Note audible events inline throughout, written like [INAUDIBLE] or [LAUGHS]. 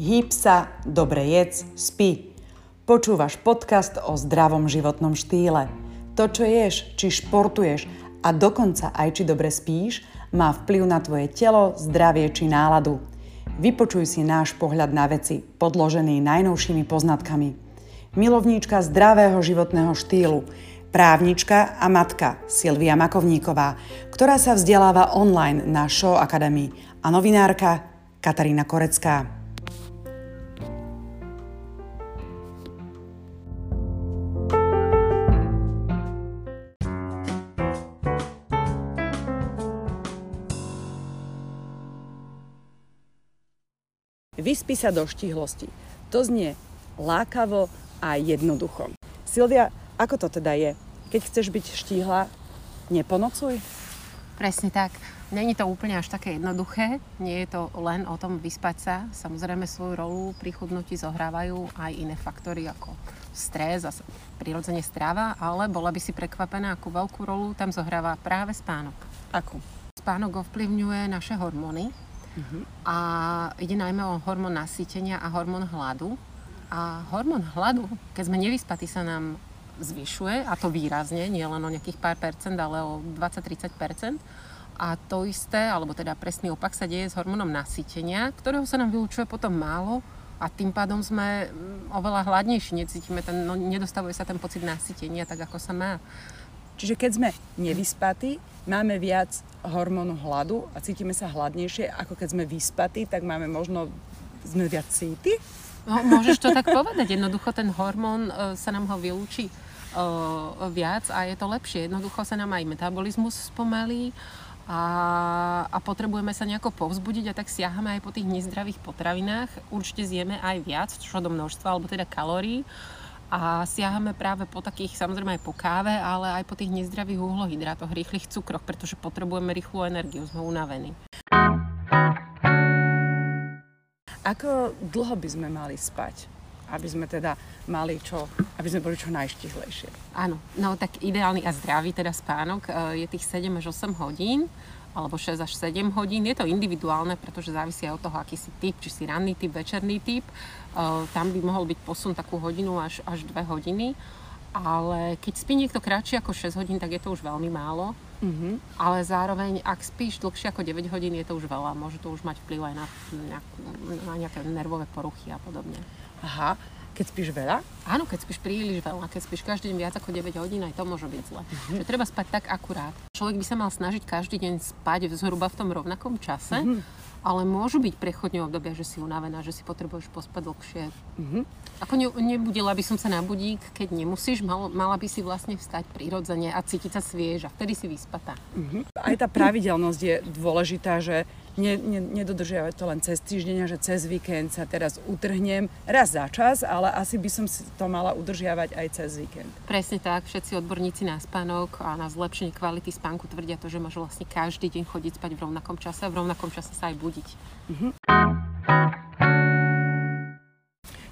Hýb sa, dobre jedz, spí. Počúvaš podcast o zdravom životnom štýle. To, čo ješ, či športuješ a dokonca aj či dobre spíš, má vplyv na tvoje telo, zdravie či náladu. Vypočuj si náš pohľad na veci, podložený najnovšími poznatkami. Milovníčka zdravého životného štýlu, právnička a matka Silvia Makovníková, ktorá sa vzdeláva online na Show Academy a novinárka Katarína Korecká. Vyspí sa do štíhlosti. To znie lákavo a jednoducho. Silvia, ako to teda je? Keď chceš byť štíhla, neponocuj? Presne tak. Není to úplne až také jednoduché. Nie je to len o tom vyspať sa. Samozrejme svoju rolu pri chudnutí zohrávajú aj iné faktory ako stres a prirodzene strava, ale bola by si prekvapená, akú veľkú rolu tam zohráva práve spánok. Akú? Spánok ovplyvňuje naše hormóny, Uh-huh. A ide najmä o hormón nasýtenia a hormón hladu. A hormón hladu, keď sme nevyspatí, sa nám zvyšuje, a to výrazne, nie o nejakých pár percent, ale o 20-30 percent. A to isté, alebo teda presný opak sa deje s hormónom nasýtenia, ktorého sa nám vylučuje potom málo a tým pádom sme mm, oveľa hladnejší, necítime ten, no, nedostavuje sa ten pocit nasýtenia tak, ako sa má. Čiže keď sme nevyspatí, máme viac hormónu hladu a cítime sa hladnejšie, ako keď sme vyspatí, tak máme možno, sme viac cíty? No, môžeš to tak povedať. Jednoducho ten hormón e, sa nám ho vylúči e, viac a je to lepšie. Jednoducho sa nám aj metabolizmus spomalí a, a potrebujeme sa nejako povzbudiť a tak siahame aj po tých nezdravých potravinách. Určite zjeme aj viac, čo do množstva, alebo teda kalórií a siahame práve po takých, samozrejme aj po káve, ale aj po tých nezdravých uhlohydrátoch, rýchlych cukroch, pretože potrebujeme rýchlu energiu, sme unavení. Ako dlho by sme mali spať? Aby sme teda mali čo, aby sme boli čo najštihlejšie. Áno, no tak ideálny a zdravý teda spánok e, je tých 7 až 8 hodín alebo 6 až 7 hodín. Je to individuálne, pretože závisí aj od toho, aký si typ, či si ranný typ, večerný typ. Uh, tam by mohol byť posun takú hodinu až, až 2 hodiny. Ale keď spí niekto kratšie ako 6 hodín, tak je to už veľmi málo. Mm-hmm. Ale zároveň, ak spíš dlhšie ako 9 hodín, je to už veľa. Môže to už mať vplyv aj na, nejakú, na nejaké nervové poruchy a podobne. Aha. Keď spíš veľa? Áno, keď spíš príliš veľa. Keď spíš každý deň viac ako 9 hodín, aj to môže byť zle. Mm-hmm. Čiže treba spať tak akurát. Človek by sa mal snažiť každý deň spať zhruba v tom rovnakom čase, mm-hmm. ale môžu byť prechodne obdobia, že si unavená, že si potrebuješ pospať dlhšie. Mm-hmm. Ako ne, nebudila by som sa na budík, keď nemusíš, mal, mala by si vlastne vstať prirodzene a cítiť sa svieža. Vtedy si vyspatá. Mm-hmm. Aj tá pravidelnosť je dôležitá, že ne, ne, nedodržiavať to len cez týždeň že cez víkend sa teraz utrhnem raz za čas, ale asi by som to mala udržiavať aj cez víkend. Presne tak, všetci odborníci na spánok a na zlepšenie kvality spánku tvrdia to, že máš vlastne každý deň chodiť spať v rovnakom čase a v rovnakom čase sa aj budiť. Mm-hmm.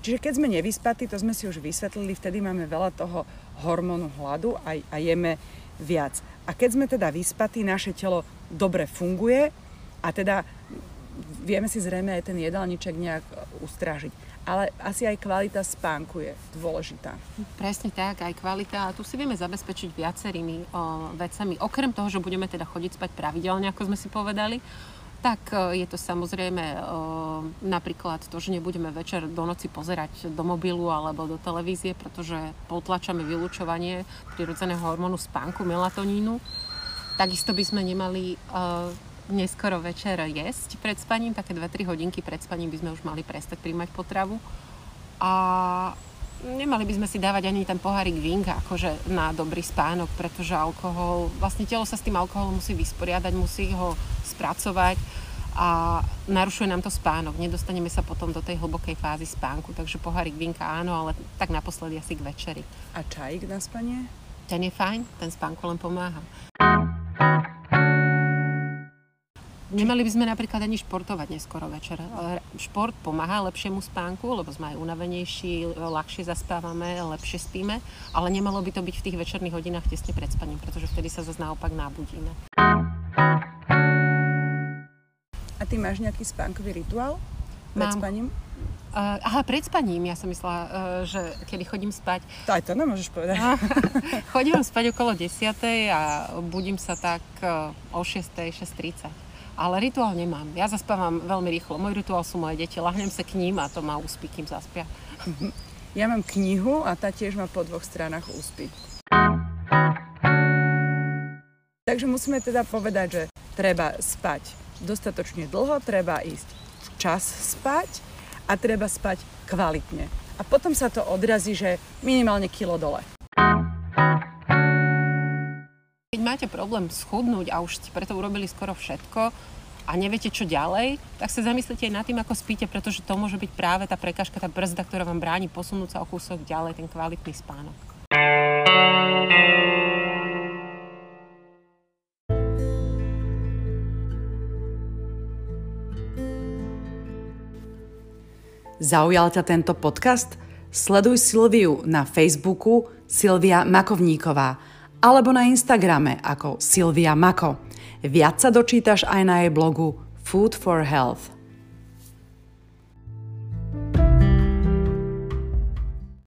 Čiže keď sme nevyspatí, to sme si už vysvetlili, vtedy máme veľa toho hormónu hladu a, a jeme viac. A keď sme teda vyspatí, naše telo dobre funguje, a teda vieme si zrejme aj ten jedálniček nejak ustrážiť. Ale asi aj kvalita spánku je dôležitá. Presne tak, aj kvalita. A tu si vieme zabezpečiť viacerými o, vecami. Okrem toho, že budeme teda chodiť spať pravidelne, ako sme si povedali, tak je to samozrejme o, napríklad to, že nebudeme večer do noci pozerať do mobilu alebo do televízie, pretože potlačame vylúčovanie prirodzeného hormónu spánku, melatonínu. Takisto by sme nemali neskoro večer jesť pred spaním, také 2-3 hodinky pred spaním by sme už mali prestať príjmať potravu. A nemali by sme si dávať ani ten pohárik vínka akože na dobrý spánok, pretože alkohol, vlastne telo sa s tým alkoholom musí vysporiadať, musí ho spracovať a narušuje nám to spánok. Nedostaneme sa potom do tej hlbokej fázy spánku, takže pohárik vínka áno, ale tak naposledy asi k večeri. A čajík na spanie? Ten je fajn, ten spánku len pomáha. Nemali by sme napríklad ani športovať neskoro večer. Šport pomáha lepšiemu spánku, lebo sme aj unavenejší, ľahšie zaspávame, lepšie spíme, ale nemalo by to byť v tých večerných hodinách tesne pred spaním, pretože vtedy sa zase naopak nábudíme. A ty máš nejaký spánkový rituál? Pred Mám. spaním? Uh, aha, pred spaním, ja som myslela, uh, že kedy chodím spať. To aj to nemôžeš povedať. [LAUGHS] chodím spať okolo 10. a budím sa tak uh, o 6. 6.30. Ale rituál nemám. Ja zaspávam veľmi rýchlo. Môj rituál sú moje deti. Lahnem sa k ním a to ma uspí, kým zaspia. [LAUGHS] Ja mám knihu a tá tiež ma po dvoch stranách uspí. Takže musíme teda povedať, že treba spať dostatočne dlho, treba ísť včas spať a treba spať kvalitne. A potom sa to odrazí, že minimálne kilo dole. Máte problém schudnúť a už ste preto urobili skoro všetko a neviete čo ďalej, tak sa zamyslite aj nad tým, ako spíte, pretože to môže byť práve tá prekažka, tá brzda, ktorá vám bráni posunúť sa o kúsok ďalej, ten kvalitný spánok. Zaujal ťa tento podcast? Sleduj Silviu na Facebooku Silvia Makovníková alebo na Instagrame ako Silvia Mako. Viac sa dočítaš aj na jej blogu Food for Health.